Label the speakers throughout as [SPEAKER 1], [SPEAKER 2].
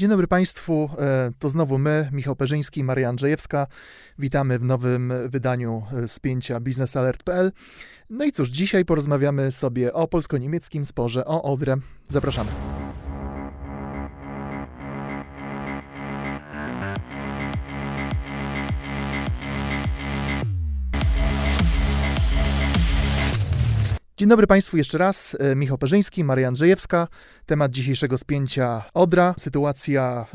[SPEAKER 1] Dzień dobry Państwu, e, to znowu my, Michał Perzyński, Maria Andrzejewska. Witamy w nowym wydaniu e, spięcia biznesalert.pl. No i cóż, dzisiaj porozmawiamy sobie o polsko-niemieckim sporze o Odrę. Zapraszamy. Dzień dobry Państwu jeszcze raz. E, Michał Perzyński, Maria Andrzejewska. Temat dzisiejszego spięcia Odra. Sytuacja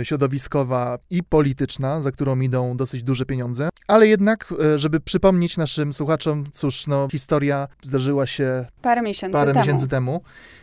[SPEAKER 1] y, środowiskowa i polityczna, za którą idą dosyć duże pieniądze. Ale jednak, y, żeby przypomnieć naszym słuchaczom, cóż, no, historia zdarzyła się
[SPEAKER 2] parę miesięcy
[SPEAKER 1] parę
[SPEAKER 2] temu.
[SPEAKER 1] miesięcy temu.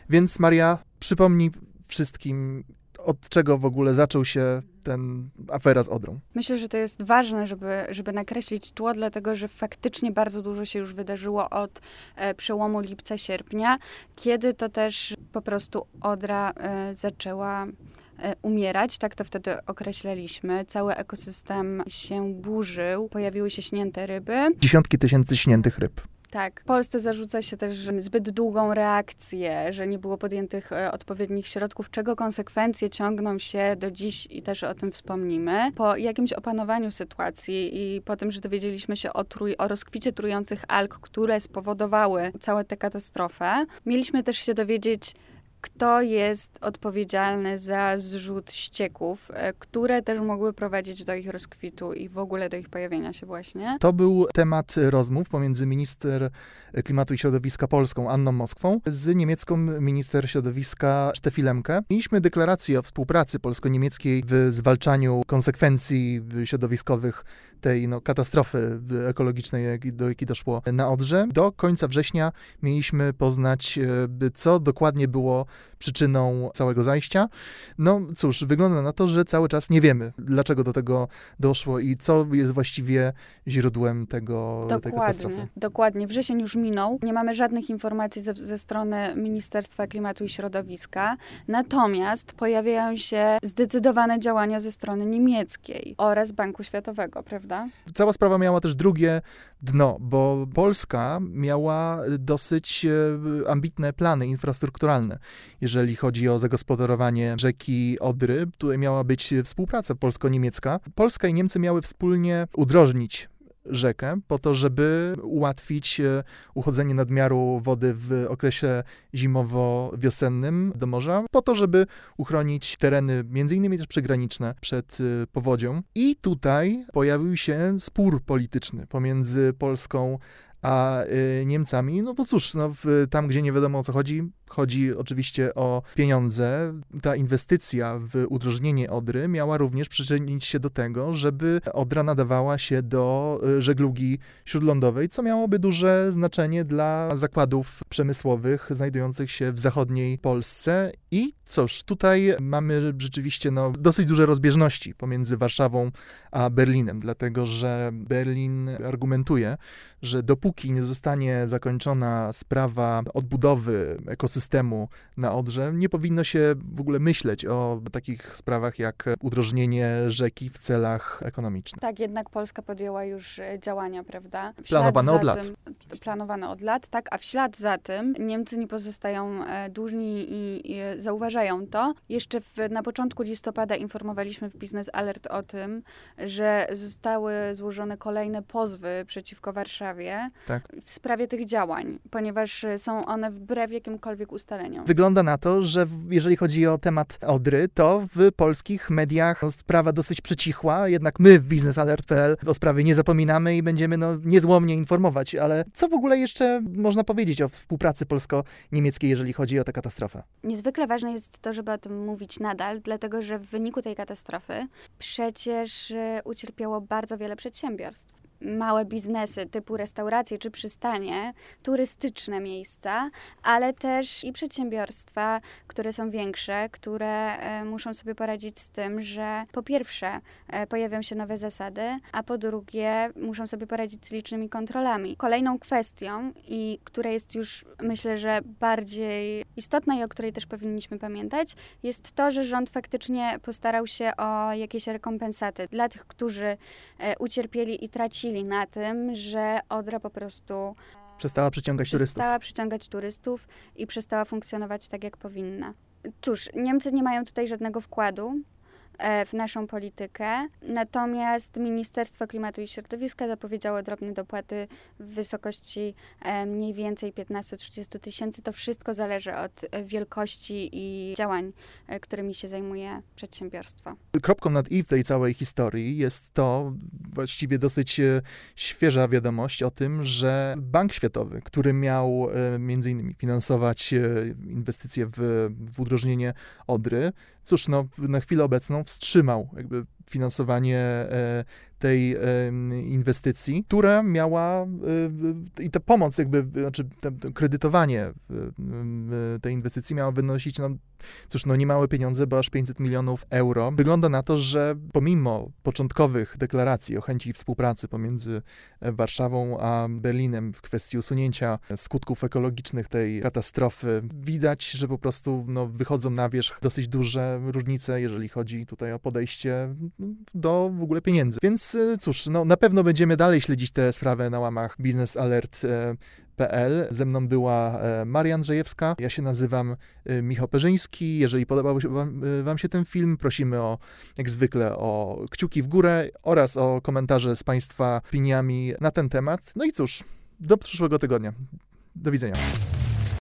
[SPEAKER 1] Więc Maria, przypomnij wszystkim, od czego w ogóle zaczął się ten afera z Odrą.
[SPEAKER 2] Myślę, że to jest ważne, żeby, żeby nakreślić tło, dlatego że faktycznie bardzo dużo się już wydarzyło od e, przełomu lipca-sierpnia, kiedy to też po prostu Odra e, zaczęła e, umierać, tak to wtedy określaliśmy. Cały ekosystem się burzył, pojawiły się śnięte ryby.
[SPEAKER 1] Dziesiątki tysięcy śniętych ryb.
[SPEAKER 2] Tak. Polsce zarzuca się też zbyt długą reakcję, że nie było podjętych e, odpowiednich środków, czego konsekwencje ciągną się do dziś i też o tym wspomnimy. Po jakimś opanowaniu sytuacji i po tym, że dowiedzieliśmy się o, trój, o rozkwicie trujących alg, które spowodowały całą tę katastrofę, mieliśmy też się dowiedzieć, kto jest odpowiedzialny za zrzut ścieków, e, które też mogły prowadzić do ich rozkwitu i w ogóle do ich pojawienia się właśnie.
[SPEAKER 1] To był temat rozmów pomiędzy minister klimatu i środowiska polską Anną Moskwą z niemiecką minister środowiska Steffi Lemke. Mieliśmy deklarację o współpracy polsko-niemieckiej w zwalczaniu konsekwencji środowiskowych tej no, katastrofy ekologicznej, do jakiej doszło na Odrze. Do końca września mieliśmy poznać, e, co dokładnie było przyczyną całego zajścia. No cóż, wygląda na to, że cały czas nie wiemy, dlaczego do tego doszło i co jest właściwie źródłem tego, tej katastrofy.
[SPEAKER 2] Dokładnie. Wrzesień już minął. Nie mamy żadnych informacji ze, ze strony Ministerstwa Klimatu i Środowiska. Natomiast pojawiają się zdecydowane działania ze strony niemieckiej oraz Banku Światowego, prawda?
[SPEAKER 1] Cała sprawa miała też drugie dno, bo Polska miała dosyć e, ambitne plany infrastrukturalne, jeżeli chodzi o zagospodarowanie rzeki Odry. Tutaj miała być współpraca polsko-niemiecka. Polska i Niemcy miały wspólnie udrożnić rzekę, po to, żeby ułatwić e, uchodzenie nadmiaru wody w okresie zimowo-wiosennym do morza, po to, żeby uchronić tereny, między innymi też przygraniczne, przed e, powodzią. I tutaj pojawił się spór polityczny pomiędzy Polską a y, Niemcami, no bo cóż, no, w, tam gdzie nie wiadomo o co chodzi, chodzi oczywiście o pieniądze. Ta inwestycja w udrożnienie Odry miała również przyczynić się do tego, żeby Odra nadawała się do y, żeglugi śródlądowej, co miałoby duże znaczenie dla zakładów przemysłowych znajdujących się w zachodniej Polsce. I cóż, tutaj mamy rzeczywiście no, dosyć duże rozbieżności pomiędzy Warszawą a Berlinem, dlatego że Berlin argumentuje, że dopóki nie zostanie zakończona sprawa odbudowy ekosystemu na Odrze, nie powinno się w ogóle myśleć o takich sprawach jak udrożnienie rzeki w celach ekonomicznych.
[SPEAKER 2] Tak, jednak Polska podjęła już e, działania, prawda?
[SPEAKER 1] Planowane od lat.
[SPEAKER 2] Planowane od lat, tak, a w ślad za tym Niemcy nie pozostają e, dłużni i, i zauważają to. Jeszcze w, na początku listopada informowaliśmy w Business Alert o tym, że zostały złożone kolejne pozwy przeciwko Warszawie tak. w sprawie tych działań, ponieważ są one wbrew jakimkolwiek ustaleniom.
[SPEAKER 1] Wygląda na to, że jeżeli chodzi o temat Odry, to w polskich mediach sprawa dosyć przycichła, jednak my w biznesalert.pl o sprawie nie zapominamy i będziemy no, niezłomnie informować, ale co w ogóle jeszcze można powiedzieć o współpracy polsko-niemieckiej, jeżeli chodzi o tę katastrofę?
[SPEAKER 2] Niezwykle ważne jest to, żeby o tym mówić nadal, dlatego że w wyniku tej katastrofy przecież y, ucierpiało bardzo wiele przedsiębiorstw małe biznesy typu restauracje czy przystanie, turystyczne miejsca, ale też i przedsiębiorstwa, które są większe, które e, muszą sobie poradzić z tym, że po pierwsze e, pojawią się nowe zasady, a po drugie muszą sobie poradzić z licznymi kontrolami. Kolejną kwestią, i która jest już myślę, że bardziej istotna i o której też powinniśmy pamiętać, jest to, że rząd faktycznie postarał się o jakieś rekompensaty dla tych, którzy e, ucierpieli i tracili na tym, że Odra po prostu
[SPEAKER 1] przestała przyciągać
[SPEAKER 2] przestała
[SPEAKER 1] turystów.
[SPEAKER 2] Przestała przyciągać turystów i przestała funkcjonować tak, jak powinna. Cóż, Niemcy nie mają tutaj żadnego wkładu. E, w naszą politykę. Natomiast Ministerstwo Klimatu i Środowiska zapowiedziało drobne dopłaty w wysokości e, mniej więcej 15-30 tysięcy. To wszystko zależy od e, wielkości i działań, którymi się zajmuje przedsiębiorstwo.
[SPEAKER 1] Kropką nad i w tej całej historii jest to właściwie dosyć świeża wiadomość o tym, że Bank Światowy, który miał między innymi finansować inwestycje w, w udrożnienie Odry, cóż, no, na chwilę obecną wstrzymał jakby finansowanie e, tej inwestycji, która miała e, i ta pomoc, jakby, znaczy kredytowanie tej inwestycji miało wynosić, no, cóż, no niemałe pieniądze, bo aż 500 milionów euro. Wygląda na to, że pomimo początkowych deklaracji o chęci współpracy pomiędzy e, Warszawą a Berlinem w kwestii usunięcia skutków ekologicznych tej katastrofy, widać, że po prostu no, wychodzą na wierzch dosyć duże różnice, jeżeli chodzi tutaj o podejście do w ogóle pieniędzy. Więc e, cóż, no, na pewno będziemy dalej śledzić tę sprawę na łamach Business Alert. E, PL. Ze mną była e, Maria Andrzejewska. Ja się nazywam Michał Perzyński. Jeżeli podobał wam, wam, się ten film, prosimy o, jak zwykle, o kciuki w górę oraz o komentarze z Państwa opiniami na ten temat. No i cóż, do przyszłego tygodnia. Do widzenia.